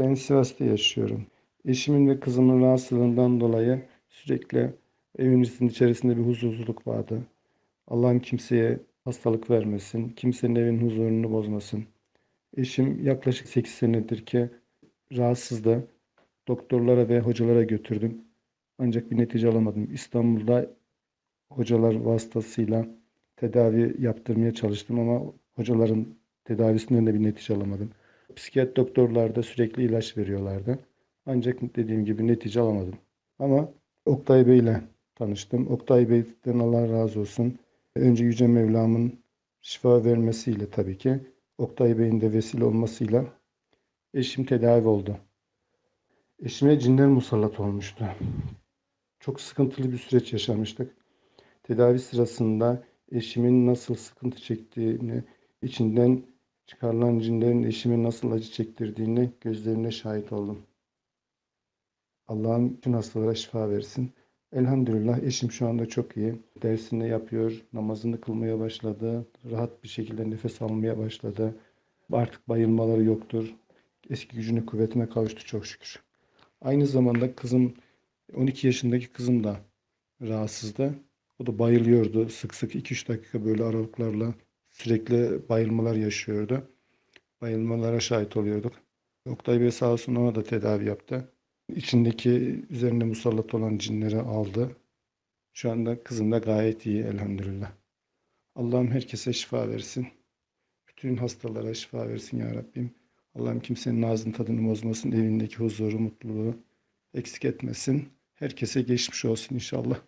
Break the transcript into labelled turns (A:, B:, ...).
A: Ben Sivas'ta yaşıyorum. Eşimin ve kızımın rahatsızlığından dolayı sürekli evimizin içerisinde bir huzursuzluk vardı. Allah'ım kimseye hastalık vermesin, kimsenin evin huzurunu bozmasın. Eşim yaklaşık 8 senedir ki rahatsızdı. Doktorlara ve hocalara götürdüm. Ancak bir netice alamadım. İstanbul'da hocalar vasıtasıyla tedavi yaptırmaya çalıştım ama hocaların tedavisinden de bir netice alamadım. Psikiyat doktorlar da sürekli ilaç veriyorlardı. Ancak dediğim gibi netice alamadım. Ama Oktay Bey ile tanıştım. Oktay Bey'den Allah razı olsun. Önce Yüce Mevlam'ın şifa vermesiyle tabii ki Oktay Bey'in de vesile olmasıyla eşim tedavi oldu. Eşime cinler musallat olmuştu. Çok sıkıntılı bir süreç yaşamıştık. Tedavi sırasında eşimin nasıl sıkıntı çektiğini, içinden çıkarılan cinlerin eşime nasıl acı çektirdiğini gözlerine şahit oldum. Allah'ım bütün hastalara şifa versin. Elhamdülillah eşim şu anda çok iyi. Dersini yapıyor, namazını kılmaya başladı. Rahat bir şekilde nefes almaya başladı. Artık bayılmaları yoktur. Eski gücüne kuvvetine kavuştu çok şükür. Aynı zamanda kızım 12 yaşındaki kızım da rahatsızdı. O da bayılıyordu. Sık sık 2-3 dakika böyle aralıklarla sürekli bayılmalar yaşıyordu. Bayılmalara şahit oluyorduk. Oktay Bey sağ olsun ona da tedavi yaptı. İçindeki üzerine musallat olan cinleri aldı. Şu anda kızım da gayet iyi elhamdülillah. Allah'ım herkese şifa versin. Bütün hastalara şifa versin ya Rabbim. Allah'ım kimsenin ağzının tadını bozmasın. Evindeki huzuru, mutluluğu eksik etmesin. Herkese geçmiş olsun inşallah.